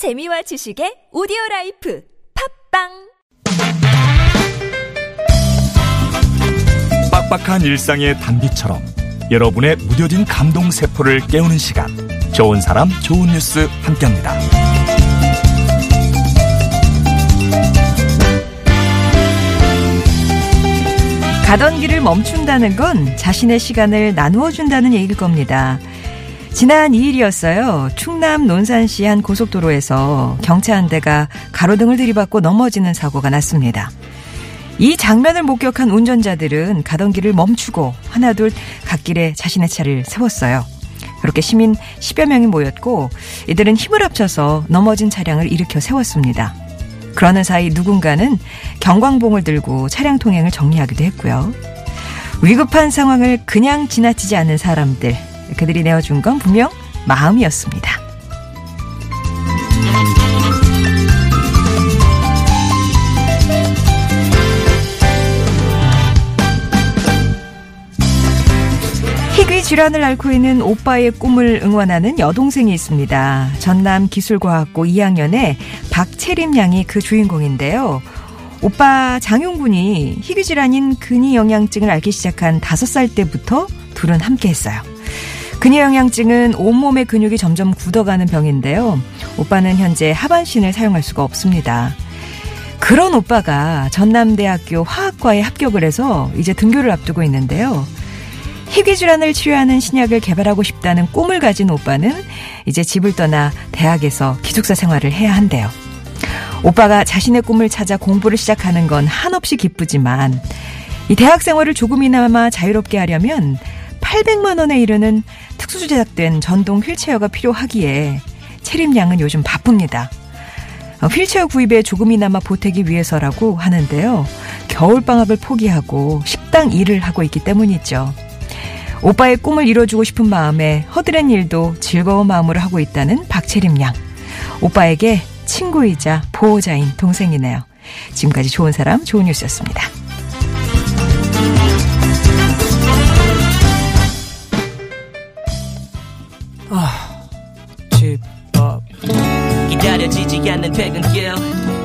재미와 지식의 오디오 life 팟빵 빡빡한 일상의 단비처럼 여러분의 무뎌진 감동 세포를 깨우는 시간 좋은 사람 좋은 뉴스 함께합니다. 가던 길을 멈춘다는 건 자신의 시간을 나누어 준다는 얘기일 겁니다. 지난 2일이었어요. 충남 논산시 한 고속도로에서 경차 한 대가 가로등을 들이받고 넘어지는 사고가 났습니다. 이 장면을 목격한 운전자들은 가던 길을 멈추고 하나둘 갓길에 자신의 차를 세웠어요. 그렇게 시민 10여 명이 모였고 이들은 힘을 합쳐서 넘어진 차량을 일으켜 세웠습니다. 그러는 사이 누군가는 경광봉을 들고 차량 통행을 정리하기도 했고요. 위급한 상황을 그냥 지나치지 않는 사람들, 그들이 내어준 건 분명 마음이었습니다. 희귀 질환을 앓고 있는 오빠의 꿈을 응원하는 여동생이 있습니다. 전남 기술과학고 2학년의 박채림 양이 그 주인공인데요. 오빠 장용군이 희귀 질환인 근위 영양증을 앓기 시작한 5살 때부터 둘은 함께 했어요. 근위영양증은 온몸의 근육이 점점 굳어가는 병인데요. 오빠는 현재 하반신을 사용할 수가 없습니다. 그런 오빠가 전남대학교 화학과에 합격을 해서 이제 등교를 앞두고 있는데요. 희귀 질환을 치료하는 신약을 개발하고 싶다는 꿈을 가진 오빠는 이제 집을 떠나 대학에서 기숙사 생활을 해야 한대요. 오빠가 자신의 꿈을 찾아 공부를 시작하는 건 한없이 기쁘지만 이 대학 생활을 조금이나마 자유롭게 하려면 800만 원에 이르는 특수 제작된 전동 휠체어가 필요하기에 채림 양은 요즘 바쁩니다. 어, 휠체어 구입에 조금이나마 보태기 위해서라고 하는데요. 겨울방학을 포기하고 식당 일을 하고 있기 때문이죠. 오빠의 꿈을 이뤄주고 싶은 마음에 허드렛 일도 즐거운 마음으로 하고 있다는 박채림 양. 오빠에게 친구이자 보호자인 동생이네요. 지금까지 좋은 사람, 좋은 뉴스였습니다. 기다려지지 않는 퇴근길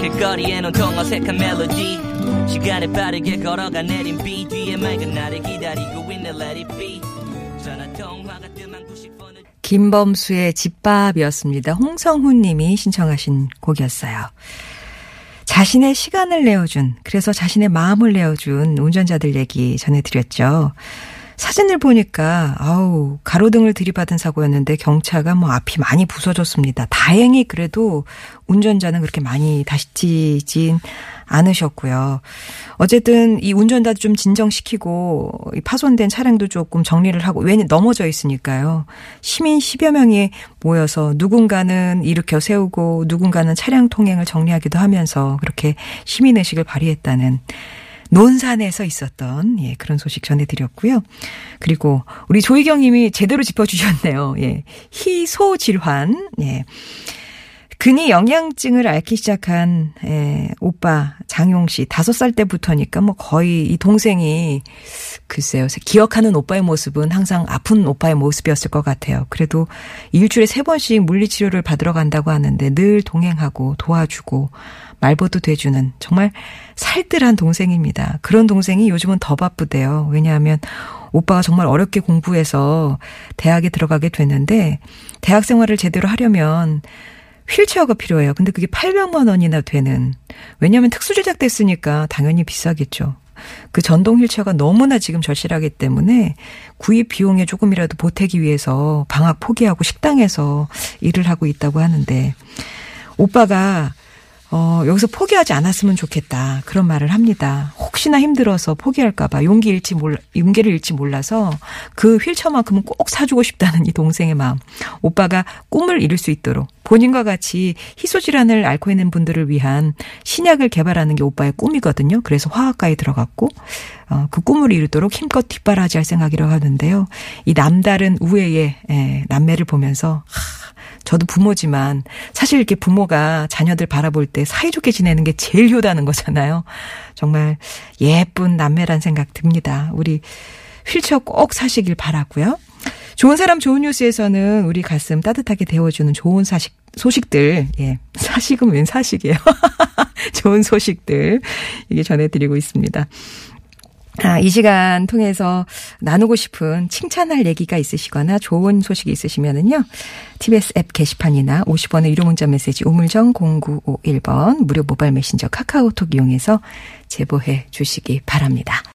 길거리엔 온통 어색한 멜로디 시간을 빠르게 걸어가 내린 비 뒤에 맑은 나를 기다리고 있는 Let it be 전화 통화가 뜸한 90번을 김범수의 집밥이었습니다. 홍성훈 님이 신청하신 곡이었어요. 자신의 시간을 내어준, 그래서 자신의 마음을 내어준 운전자들 얘기 전해드렸죠. 사진을 보니까, 아우, 가로등을 들이받은 사고였는데 경차가 뭐 앞이 많이 부서졌습니다. 다행히 그래도 운전자는 그렇게 많이 다치진 않으셨고요. 어쨌든 이 운전자도 좀 진정시키고 이 파손된 차량도 조금 정리를 하고 왜냐 넘어져 있으니까요. 시민 10여 명이 모여서 누군가는 일으켜 세우고 누군가는 차량 통행을 정리하기도 하면서 그렇게 시민 의식을 발휘했다는 논산에서 있었던 예, 그런 소식 전해드렸고요. 그리고 우리 조희경 님이 제대로 짚어주셨네요. 예, 희소 질환. 예. 근위 영양증을 앓기 시작한 에, 오빠 장용 씨 다섯 살 때부터니까 뭐 거의 이 동생이 글쎄요 기억하는 오빠의 모습은 항상 아픈 오빠의 모습이었을 것 같아요. 그래도 일주일에 세 번씩 물리치료를 받으러 간다고 하는데 늘 동행하고 도와주고 말보도 돼주는 정말 살뜰한 동생입니다. 그런 동생이 요즘은 더 바쁘대요. 왜냐하면 오빠가 정말 어렵게 공부해서 대학에 들어가게 됐는데 대학 생활을 제대로 하려면 휠체어가 필요해요. 근데 그게 800만 원이나 되는. 왜냐하면 특수 제작됐으니까 당연히 비싸겠죠. 그 전동 휠체어가 너무나 지금 절실하기 때문에 구입 비용에 조금이라도 보태기 위해서 방학 포기하고 식당에서 일을 하고 있다고 하는데 오빠가 어, 여기서 포기하지 않았으면 좋겠다. 그런 말을 합니다. 혹시나 힘들어서 포기할까봐 용기 잃지 몰라, 용기를 잃지 몰라서 그 휠체어만큼은 꼭 사주고 싶다는 이 동생의 마음. 오빠가 꿈을 이룰 수 있도록 본인과 같이 희소질환을 앓고 있는 분들을 위한 신약을 개발하는 게 오빠의 꿈이거든요. 그래서 화학과에 들어갔고, 어, 그 꿈을 이루도록 힘껏 뒷바라지 할 생각이라고 하는데요. 이 남다른 우애의 예, 남매를 보면서 하, 저도 부모지만 사실 이렇게 부모가 자녀들 바라볼 때 사이좋게 지내는 게 제일 효다는 거잖아요. 정말 예쁜 남매란 생각 듭니다. 우리 휠체어 꼭 사시길 바라고요. 좋은 사람 좋은 뉴스에서는 우리 가슴 따뜻하게 데워주는 좋은 사식, 소식들, 예. 사식은 웬 사식이에요? 좋은 소식들, 이게 전해드리고 있습니다. 아, 이 시간 통해서 나누고 싶은 칭찬할 얘기가 있으시거나 좋은 소식이 있으시면은요. TBS 앱 게시판이나 50원의 유료 문자 메시지 우물정 0951번 무료 모바일 메신저 카카오톡 이용해서 제보해 주시기 바랍니다.